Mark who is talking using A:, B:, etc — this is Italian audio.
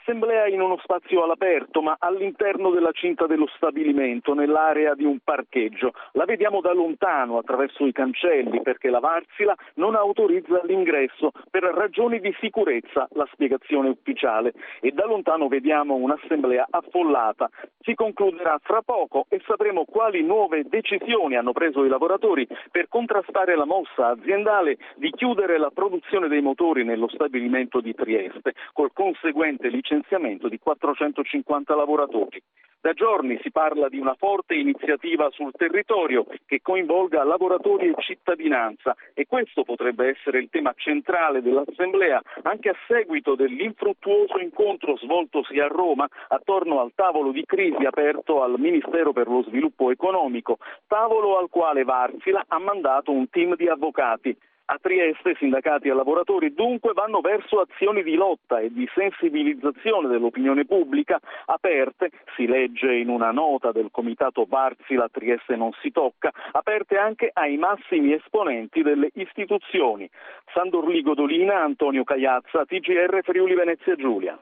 A: Assemblea in uno spazio all'aperto, ma all'interno della cinta dello stabilimento, nell'area di un parcheggio. La vediamo da lontano attraverso i cancelli perché la Varsila non autorizza l'ingresso per ragioni di sicurezza, la spiegazione ufficiale. E da lontano vediamo un'assemblea affollata. Si concluderà fra poco e sapremo quali nuove decisioni hanno preso i lavoratori per contrastare la mossa aziendale di chiudere la produzione dei motori nello stabilimento di Trieste, col conseguente licenziamento di 450 lavoratori. Da giorni si parla di una forte iniziativa sul territorio che coinvolga lavoratori e cittadinanza e questo potrebbe essere il tema centrale dell'Assemblea anche a seguito dell'infruttuoso incontro svoltosi a Roma attorno al tavolo di crisi aperto al Ministero per lo Sviluppo Economico, tavolo al quale Varsila ha mandato un team di avvocati. A Trieste sindacati e lavoratori dunque vanno verso azioni di lotta e di sensibilizzazione dell'opinione pubblica aperte, si legge in una nota del comitato Barzila Trieste non si tocca, aperte anche ai massimi esponenti delle istituzioni. Sandorli Godolina, Antonio Cagliazza, TGR Friuli Venezia Giulia.